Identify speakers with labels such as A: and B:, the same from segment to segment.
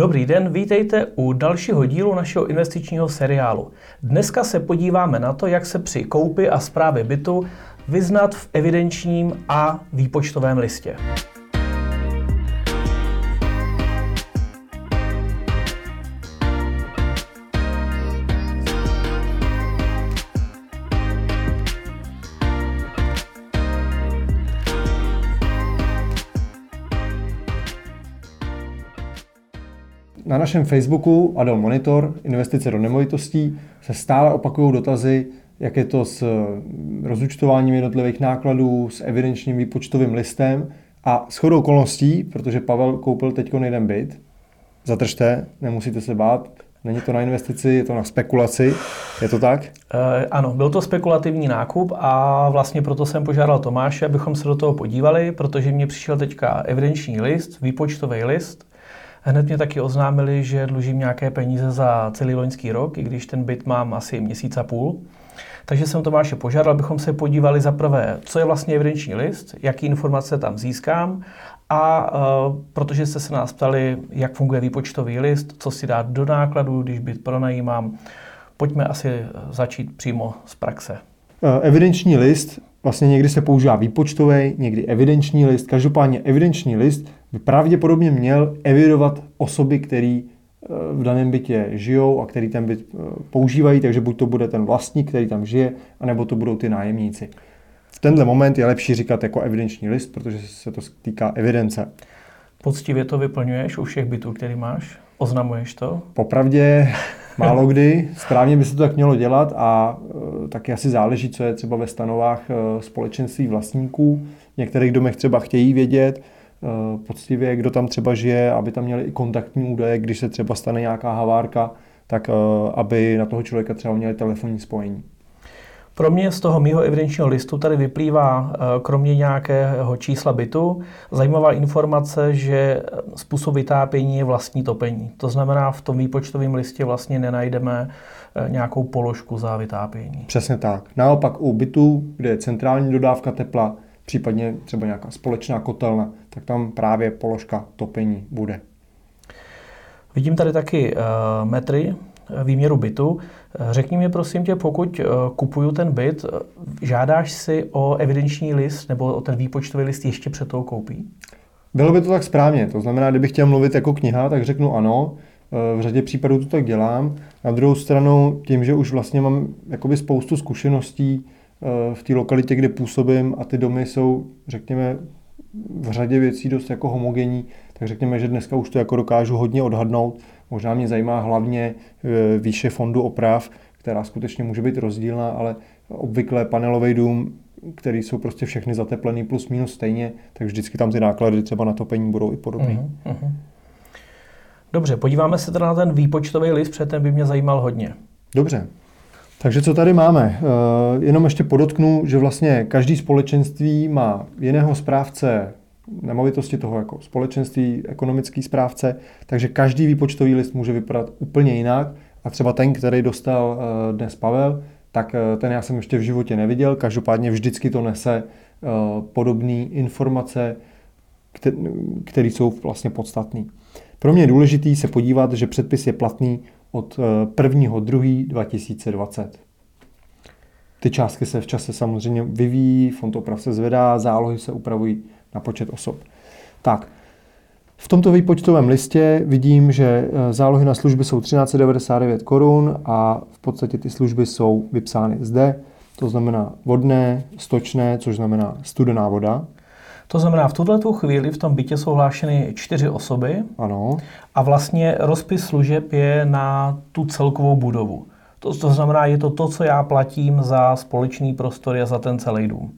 A: Dobrý den, vítejte u dalšího dílu našeho investičního seriálu. Dneska se podíváme na to, jak se při koupi a zprávě bytu vyznat v evidenčním a výpočtovém listě.
B: Na našem Facebooku Adel Monitor, investice do nemovitostí, se stále opakují dotazy, jak je to s rozúčtováním jednotlivých nákladů, s evidenčním výpočtovým listem a s chodou okolností, protože Pavel koupil teď jeden byt, zatržte, nemusíte se bát, Není to na investici, je to na spekulaci, je to tak?
A: E, ano, byl to spekulativní nákup a vlastně proto jsem požádal Tomáše, abychom se do toho podívali, protože mě přišel teďka evidenční list, výpočtový list Hned mě taky oznámili, že dlužím nějaké peníze za celý loňský rok, i když ten byt mám asi měsíc a půl. Takže jsem Tomáše požádal, abychom se podívali za prvé, co je vlastně evidenční list, jaký informace tam získám a uh, protože jste se nás ptali, jak funguje výpočtový list, co si dát do nákladu, když byt pronajímám, pojďme asi začít přímo z praxe.
B: E, evidenční list, vlastně někdy se používá výpočtový, někdy evidenční list. Každopádně evidenční list by pravděpodobně měl evidovat osoby, které eh, v daném bytě žijou a který ten byt eh, používají, takže buď to bude ten vlastník, který tam žije, anebo to budou ty nájemníci. V tenhle moment je lepší říkat jako evidenční list, protože se to týká evidence.
A: Poctivě to vyplňuješ u všech bytů, který máš? Oznamuješ to?
B: Popravdě málo kdy. Správně by se to tak mělo dělat a e, taky asi záleží, co je třeba ve stanovách e, společenství vlastníků. V některých domech třeba chtějí vědět, Eh, poctivě, kdo tam třeba žije, aby tam měli i kontaktní údaje, když se třeba stane nějaká havárka, tak eh, aby na toho člověka třeba měli telefonní spojení.
A: Pro mě z toho mého evidenčního listu tady vyplývá, eh, kromě nějakého čísla bytu, zajímavá informace, že způsob vytápění je vlastní topení. To znamená, v tom výpočtovém listě vlastně nenajdeme nějakou položku za vytápění.
B: Přesně tak. Naopak u bytu, kde je centrální dodávka tepla, případně třeba nějaká společná kotelna, tak tam právě položka topení bude.
A: Vidím tady taky uh, metry eh, výměru bytu. Eh, řekni mi prosím tě, pokud kupuju ten byt, žádáš si o evidenční list nebo o ten výpočtový list ještě před tou koupí?
B: Bylo by to tak správně. To znamená, kdybych chtěl mluvit jako kniha, tak řeknu ano. V řadě případů to tak dělám. Na druhou stranu, tím, že už vlastně mám jakoby spoustu zkušeností v té lokalitě, kde působím a ty domy jsou, řekněme, v řadě věcí dost jako homogenní, tak řekněme, že dneska už to jako dokážu hodně odhadnout. Možná mě zajímá hlavně e, výše fondu oprav, která skutečně může být rozdílná, ale obvykle panelový dům, který jsou prostě všechny zateplený plus minus stejně, tak vždycky tam ty náklady třeba na topení budou i podobné. Uh-huh, uh-huh.
A: Dobře, podíváme se teda na ten výpočtový list, protože ten by mě zajímal hodně.
B: Dobře. Takže co tady máme? Uh, jenom ještě podotknu, že vlastně každý společenství má jiného správce nemovitosti toho jako společenství, ekonomický správce, takže každý výpočtový list může vypadat úplně jinak a třeba ten, který dostal uh, dnes Pavel, tak uh, ten já jsem ještě v životě neviděl, každopádně vždycky to nese podobné informace, které jsou vlastně podstatné. Pro mě je důležité se podívat, že předpis je platný od 1.2.2020. Eh, Ty částky se v čase samozřejmě vyvíjí, fond oprav se zvedá, zálohy se upravují na počet osob. Tak, v tomto výpočtovém listě vidím, že eh, zálohy na služby jsou 1399 korun a v podstatě ty služby jsou vypsány zde. To znamená vodné, stočné, což znamená studená voda.
A: To znamená, v tuto chvíli v tom bytě jsou hlášeny čtyři osoby.
B: Ano.
A: A vlastně rozpis služeb je na tu celkovou budovu. To, to znamená, je to to, co já platím za společný prostor a za ten celý dům.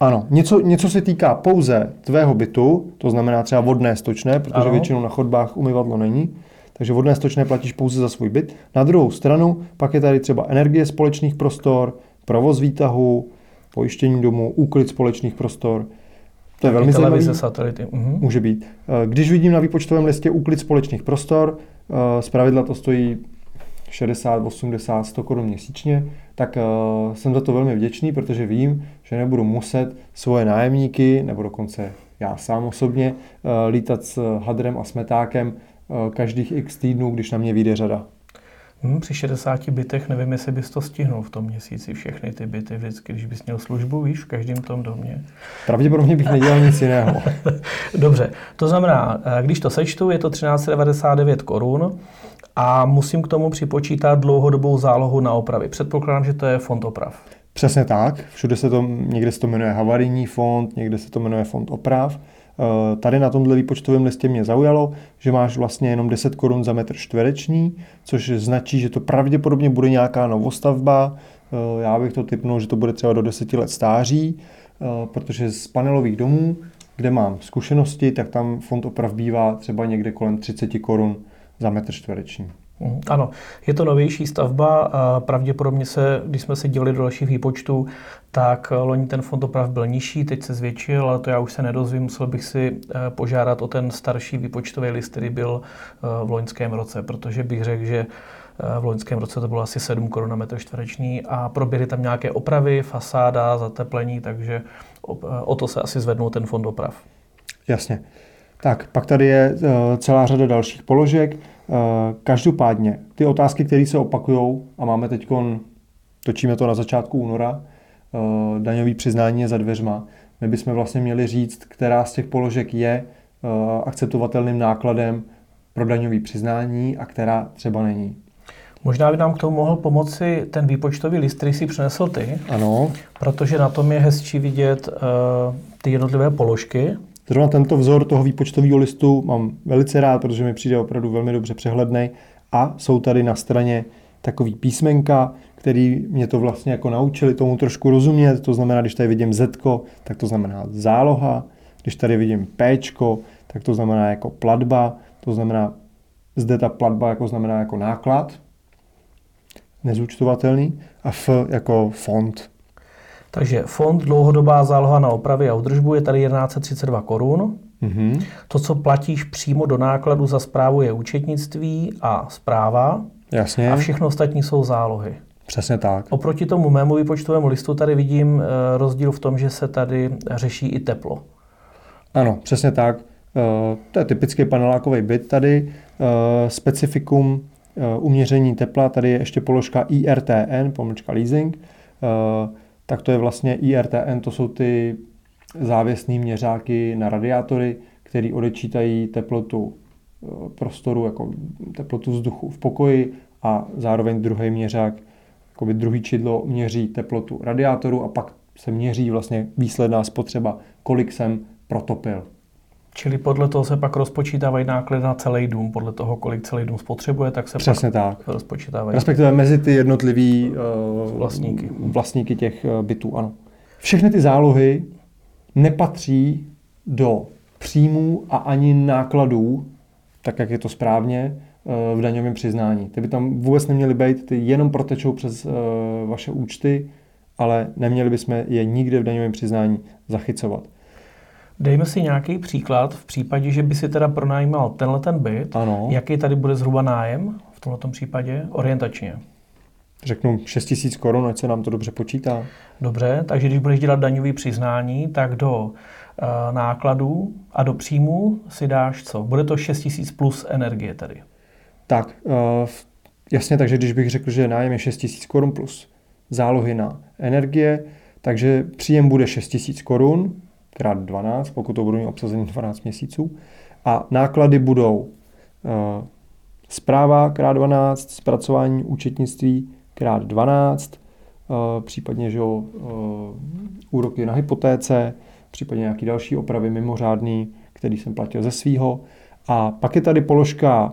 B: Ano, něco, něco se týká pouze tvého bytu, to znamená třeba vodné stočné, protože ano. většinou na chodbách umyvadlo není. Takže vodné stočné platíš pouze za svůj byt. Na druhou stranu pak je tady třeba energie společných prostor, provoz výtahu, pojištění domu, úklid společných prostor,
A: to je velmi zajímavý. ze satelity. Uh-huh.
B: Může být. Eh, když vidím na výpočtovém listě úklid společných prostor, eh, z pravidla to stojí 60, 80, 100 korun měsíčně, tak eh, jsem za to velmi vděčný, protože vím, že nebudu muset svoje nájemníky, nebo dokonce já sám osobně, lítat s hadrem a smetákem eh, každých x týdnů, když na mě vyjde řada.
A: Hmm, při 60 bytech nevím, jestli bys to stihnul v tom měsíci, všechny ty byty vždycky, když bys měl službu, víš, v každém tom domě.
B: Pravděpodobně bych nedělal nic jiného.
A: Dobře, to znamená, eh, když to sečtu, je to 1399 korun a musím k tomu připočítat dlouhodobou zálohu na opravy. Předpokládám, že to je fond oprav.
B: Přesně tak. Všude se to, někde se to jmenuje havarijní fond, někde se to jmenuje fond oprav. Eh, tady na tomhle výpočtovém listě mě zaujalo, že máš vlastně jenom 10 korun za metr čtvereční, což značí, že to pravděpodobně bude nějaká novostavba. Eh, já bych to typnul, že to bude třeba do 10 let stáří, eh, protože z panelových domů, kde mám zkušenosti, tak tam fond oprav bývá třeba někde kolem 30 korun za metr čtvereční.
A: Mhm. Ano, je to novější stavba a pravděpodobně se, když jsme se dívali do dalších výpočtů, tak loni ten fond oprav byl nižší, teď se zvětšil, ale to já už se nedozvím, musel bych si eh, požádat o ten starší výpočtový list, který byl eh, v loňském roce, protože bych řekl, že eh, v loňském roce to bylo asi 7 korun na metr čtvereční a proběhly tam nějaké opravy, fasáda, zateplení, takže o to se asi zvednul ten fond oprav.
B: Jasně. Tak, pak tady je celá řada dalších položek. Eh, každopádně, ty otázky, které se opakují, a máme teď, točíme to na začátku února, eh, daňový přiznání je za dveřma, my bychom vlastně měli říct, která z těch položek je eh, akceptovatelným nákladem pro daňový přiznání a která třeba není.
A: Možná by nám k tomu mohl pomoci ten výpočtový list, který si přinesl ty.
B: Ano.
A: Protože na tom je hezčí vidět uh, ty jednotlivé položky.
B: Zrovna tento vzor toho výpočtového listu mám velice rád, protože mi přijde opravdu velmi dobře přehledný a jsou tady na straně takový písmenka, který mě to vlastně jako naučili tomu trošku rozumět. To znamená, když tady vidím Z, tak to znamená záloha. Když tady vidím P, tak to znamená jako platba. To znamená, zde ta platba jako znamená jako náklad, nezúčtovatelný, a F jako fond.
A: Takže fond dlouhodobá záloha na opravy a udržbu je tady 1132 korun. Mm-hmm. To, co platíš přímo do nákladu za zprávu, je účetnictví a zpráva.
B: Jasně.
A: A všechno ostatní jsou zálohy.
B: Přesně tak.
A: Oproti tomu mému výpočtovému listu tady vidím eh, rozdíl v tom, že se tady řeší i teplo.
B: Ano, přesně tak. Eh, to je typický panelákový byt tady. Eh, specifikum uměření tepla, tady je ještě položka IRTN, pomlčka leasing tak to je vlastně IRTN, to jsou ty závěsné měřáky na radiátory, které odečítají teplotu eh, prostoru, jako teplotu vzduchu v pokoji a zároveň druhý měřák, by druhý čidlo měří teplotu radiátoru a pak se měří vlastně výsledná spotřeba, kolik jsem protopil.
A: Čili podle toho se pak rozpočítávají náklady na celý dům, podle toho, kolik celý dům spotřebuje, tak se
B: Přesně
A: pak
B: tak.
A: rozpočítávají.
B: Respektive mezi ty jednotlivý uh,
A: vlastníky.
B: vlastníky těch uh, bytů, ano. Všechny ty zálohy nepatří do příjmů a ani nákladů, tak jak je to správně, uh, v daňovém přiznání. Ty by tam vůbec neměly být, ty jenom protečou přes vaše účty, ale neměli bychom je nikde v daňovém přiznání zachycovat.
A: Dejme si nějaký příklad v případě, že by si teda pronajímal tenhle ten byt.
B: Ano.
A: Jaký tady bude zhruba nájem v tomto případě orientačně?
B: Řeknu 6 000 korun, ať se nám to dobře počítá.
A: Dobře, takže když budeš dělat daňový přiznání, tak do uh, nákladů a do příjmů si dáš co? Bude to 6 000 plus energie tady.
B: Tak, uh, jasně, takže když bych řekl, že nájem je 6 000 korun plus zálohy na energie, takže příjem bude 6 000 korun, krát 12, pokud to budou mít obsazení 12 měsíců. A náklady budou uh, zpráva krát 12, zpracování účetnictví krát 12, uh, případně že, uh, úroky na hypotéce, případně nějaký další opravy mimořádný, který jsem platil ze svýho. A pak je tady položka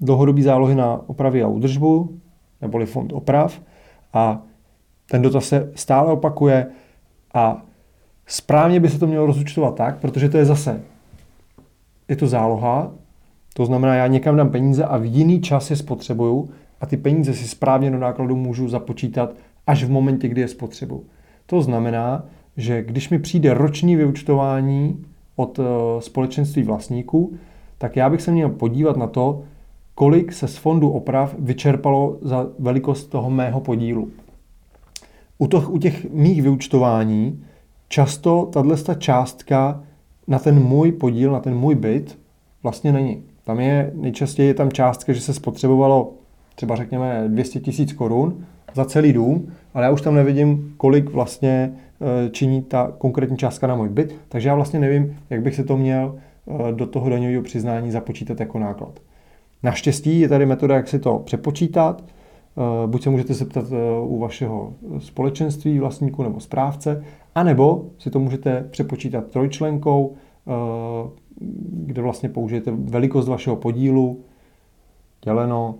B: dlouhodobý zálohy na opravy a údržbu, neboli fond oprav. A ten dotaz se stále opakuje a Správně by se to mělo rozúčtovat tak, protože to je zase, je to záloha, to znamená, já někam dám peníze a v jiný čas je spotřebuju a ty peníze si správně do nákladu můžu započítat až v momentě, kdy je spotřebuju. To znamená, že když mi přijde roční vyučtování od eh, společenství vlastníků, tak já bych se měl podívat na to, kolik se z fondu oprav vyčerpalo za velikost toho mého podílu. U, to, u těch mých vyučtování často tahle částka na ten můj podíl, na ten můj byt vlastně není. Tam je nejčastěji je tam částka, že se spotřebovalo třeba řekněme 200 tisíc korun za celý dům, ale já už tam nevidím, kolik vlastně eh, činí ta konkrétní částka na můj byt, takže já vlastně nevím, jak bych se to měl eh, do toho daňového přiznání započítat jako náklad. Naštěstí je tady metoda, jak si to přepočítat. Eh, buď se můžete zeptat u vašeho společenství, vlastníku nebo správce, anebo si to můžete přepočítat trojčlenkou, kde vlastně použijete velikost vašeho podílu děleno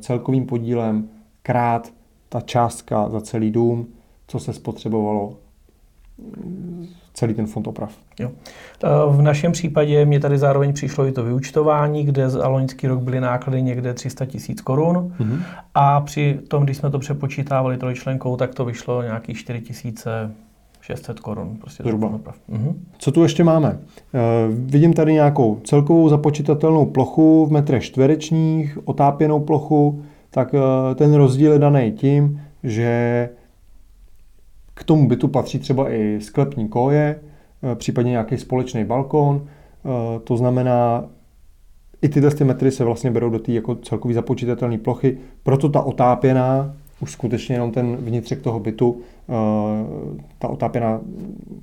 B: celkovým podílem krát ta částka za celý dům, co se spotřebovalo celý ten fond oprav. Jo.
A: V našem případě mě tady zároveň přišlo i to vyučtování, kde za loňský rok byly náklady někde 300 tisíc korun mm-hmm. a při tom, když jsme to přepočítávali trojčlenkou, tak to vyšlo nějakých 4 tisíce 600 korun. Prostě
B: Zhruba. Mm-hmm. Co tu ještě máme? Uh, vidím tady nějakou celkovou započítatelnou plochu v metrech čtverečních, otápěnou plochu, tak uh, ten rozdíl je daný tím, že k tomu bytu patří třeba i sklepní koje, uh, případně nějaký společný balkon. Uh, to znamená, i tyhle ty metry se vlastně berou do té jako celkový započítatelné plochy, proto ta otápěná už skutečně jenom ten vnitřek toho bytu, eh, ta otápěná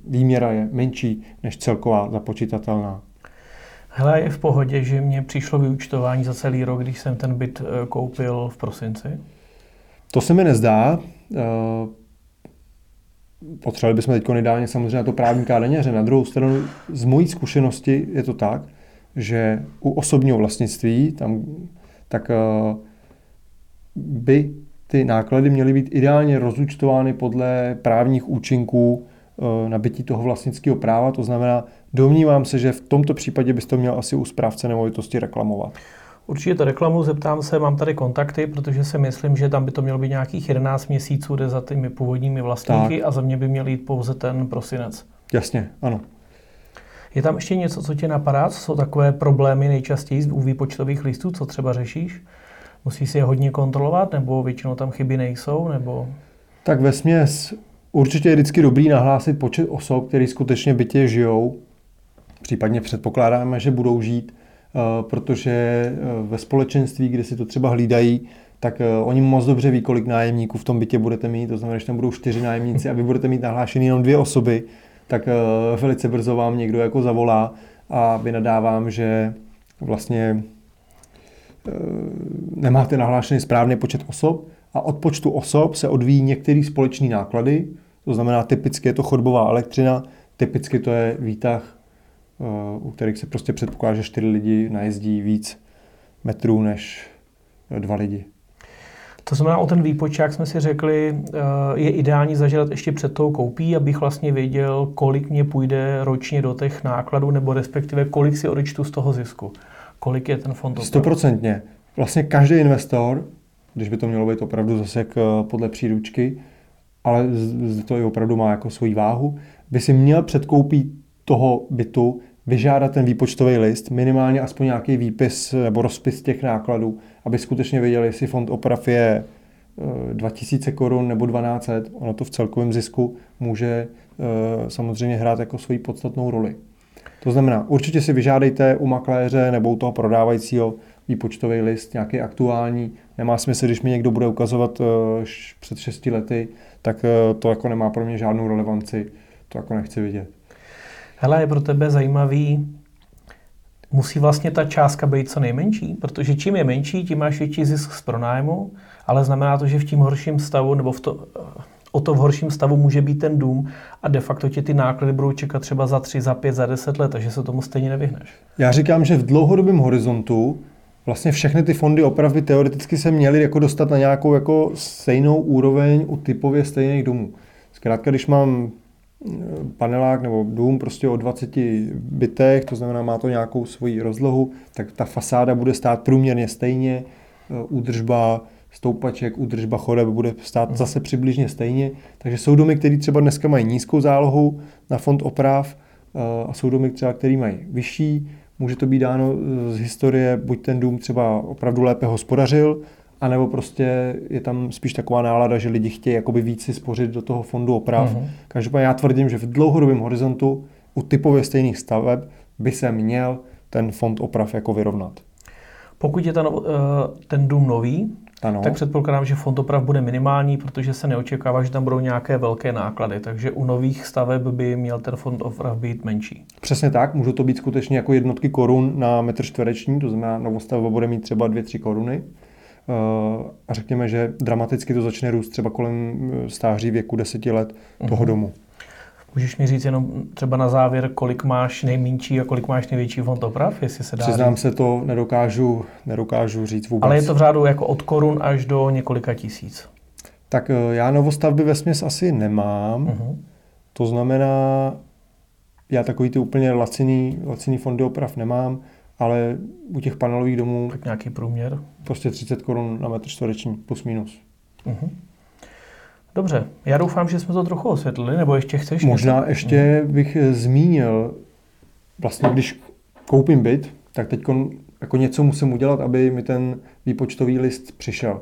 B: výměra je menší než celková započítatelná.
A: Hele, je v pohodě, že mě přišlo vyučtování za celý rok, když jsem ten byt eh, koupil v prosinci?
B: To se mi nezdá. Eh, potřebovali bychom teď ideálně samozřejmě na to právníka deněře. Na druhou stranu, z mojí zkušenosti je to tak, že u osobního vlastnictví tam tak by ty náklady měly být ideálně rozúčtovány podle právních účinků eh, nabití toho vlastnického práva. To znamená, domnívám se, že v tomto případě bys to měl asi u správce nemovitosti reklamovat.
A: Určitě to reklamu, zeptám se, mám tady kontakty, protože si myslím, že tam by to mělo být nějakých 11 měsíců, jde za těmi původními vlastníky tak. a za mě by měl jít pouze ten prosinec.
B: Jasně, ano.
A: Je tam ještě něco, co tě napadá? Co jsou takové problémy nejčastěji u výpočtových listů, co třeba řešíš? Musí si je hodně kontrolovat, nebo většinou tam chyby nejsou, nebo...
B: Tak ve směs určitě je vždycky dobrý nahlásit počet osob, který skutečně bytě žijou. Případně předpokládáme, že budou žít, protože eh, ve společenství, kde si to třeba hlídají, tak eh, oni moc dobře ví, kolik nájemníků v tom bytě budete mít. To znamená, že tam budou čtyři nájemníci a vy budete mít nahlášený jenom dvě osoby, tak velice brzo vám někdo jako zavolá a vynadávám, že vlastně Eh, nemáte nahlášený správný počet osob a od počtu osob se odvíjí některé společné náklady, to znamená typicky je to chodbová elektřina, typicky to je výtah, eh, u kterých se prostě předpokládá, že čtyři lidi najezdí víc metrů než dva lidi.
A: To znamená, o ten výpočet, jak jsme si řekli, eh, je ideální zažívat ještě před tou koupí, abych vlastně věděl, kolik mě půjde ročně do těch nákladů, nebo respektive kolik si odečtu z toho zisku. Kolik je ten fond?
B: Stoprocentně. Vlastně každý investor, když by to mělo být opravdu zase jak eh, podle příručky, ale to i opravdu má jako svoji váhu, by si měl před koupí toho bytu vyžádat ten výpočtový list, minimálně aspoň nějaký výpis nebo rozpis těch nákladů, aby skutečně věděli, jestli fond oprav je 2000 eh, korun nebo 1200, ono to v celkovém zisku může eh, samozřejmě hrát jako svoji podstatnou roli. To znamená, určitě si vyžádejte u makléře nebo u toho prodávajícího výpočtový list, nějaký aktuální. Nemá smysl, když mi někdo bude ukazovat uh, před 6 lety, tak to jako nemá pro mě žádnou relevanci. To jako nechci vidět.
A: Hele, je pro tebe zajímavý, musí vlastně ta částka být co nejmenší, protože čím je menší, tím máš větší zisk z pronájmu, ale znamená to, že v tím horším stavu, nebo v to, o to v horším stavu může být ten dům a de facto tě ty náklady budou čekat třeba za tři, za pět, za deset let, takže se tomu stejně nevyhneš.
B: Já říkám, že v dlouhodobém horizontu vlastně všechny ty fondy opravy teoreticky se měly jako dostat na nějakou jako stejnou úroveň u typově stejných domů. Zkrátka, když mám panelák nebo dům prostě o 20 bytech, to znamená má to nějakou svoji rozlohu, tak ta fasáda bude stát průměrně stejně, eh, údržba stoupaček, údržba chodeb bude stát hmm. zase přibližně stejně. Takže jsou domy, které třeba dneska mají nízkou zálohu na fond oprav eh, a jsou domy třeba, které mají vyšší. Může to být dáno z historie, buď ten dům třeba opravdu lépe hospodařil, anebo prostě je tam spíš taková nálada, že lidi chtějí jakoby víc si spořit do toho fondu oprav. Mm-hmm. Každopádně já tvrdím, že v dlouhodobém horizontu u typově stejných staveb by se měl ten fond oprav jako vyrovnat.
A: Pokud je ten, eh, ten dům nový, ano. tak předpokládám, že fond oprav bude minimální, protože se neočekává, že tam budou nějaké velké náklady. Takže u nových staveb by měl ten fond oprav být menší.
B: Přesně tak, můžou to být skutečně jako jednotky korun na metr čtvereční, to znamená, novostavba bude mít třeba 2-3 koruny. Eh, a řekněme, že dramaticky to začne růst třeba kolem eh, stáří věku 10 let toho uh-huh. domu.
A: Můžeš mi říct jenom třeba na závěr, kolik máš nejmenší a kolik máš největší fond oprav, jestli se dá
B: Přiznám říct? se to, nedokážu, nedokážu říct vůbec.
A: Ale je to v řádu jako od korun až do několika tisíc.
B: Tak eh, já novostavby ve směs asi nemám. Uh-huh. To znamená, já takový ty úplně laciný, laciný fondy oprav nemám, ale u těch panelových domů...
A: Tak nějaký průměr?
B: Prostě 30 korun na metr čtvereční, plus minus. Uh-huh.
A: Dobře, já doufám, že jsme to trochu osvětlili, nebo ještě chceš?
B: Možná něco? ještě mhm. bych eh, zmínil, vlastně když koupím byt, tak teď jako něco musím udělat, aby mi ten výpočtový list přišel.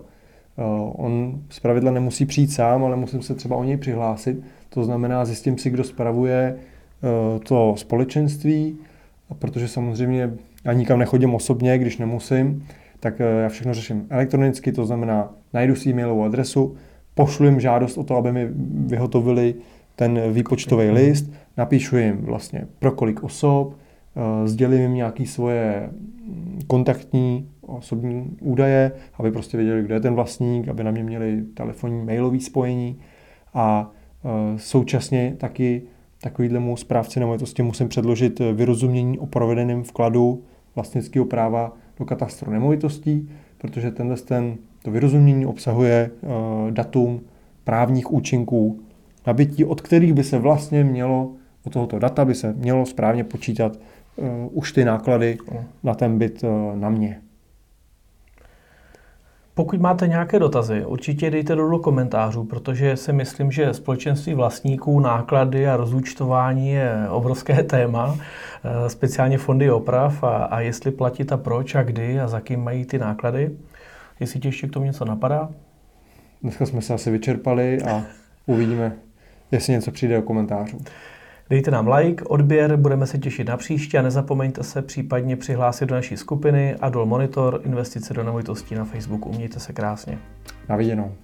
B: Eh, on zpravidla nemusí přijít sám, ale musím se třeba o něj přihlásit. To znamená, zjistím si, kdo spravuje eh, to společenství, protože samozřejmě já nikam nechodím osobně, když nemusím, tak já všechno řeším elektronicky, to znamená, najdu si e-mailovou adresu, pošlu jim žádost o to, aby mi vyhotovili ten výpočtový list, napíšu jim vlastně pro kolik osob, eh, sdělím jim nějaké svoje kontaktní osobní údaje, aby prostě věděli, kdo je ten vlastník, aby na mě měli telefonní, mailové spojení a eh, současně taky takovýhlemu správci nemovitosti musím předložit vyrozumění o provedeném vkladu vlastnického práva do katastru nemovitostí, protože tenhle ten to vyrozumění obsahuje uh, datum právních účinků nabití, od kterých by se vlastně mělo, od tohoto data by se mělo správně počítat uh, už ty náklady na ten byt uh, na mě.
A: Pokud máte nějaké dotazy, určitě dejte do komentářů, protože si myslím, že společenství vlastníků, náklady a rozúčtování je obrovské téma, speciálně fondy oprav a, a jestli platit a proč a kdy a za kým mají ty náklady. Jestli ti ještě k tomu něco napadá?
B: Dneska jsme se asi vyčerpali a uvidíme, jestli něco přijde do komentářů.
A: Dejte nám like, odběr, budeme se těšit na příště a nezapomeňte se případně přihlásit do naší skupiny Adol Monitor Investice do nemovitostí na Facebooku. Mějte se krásně.
B: Na viděnou.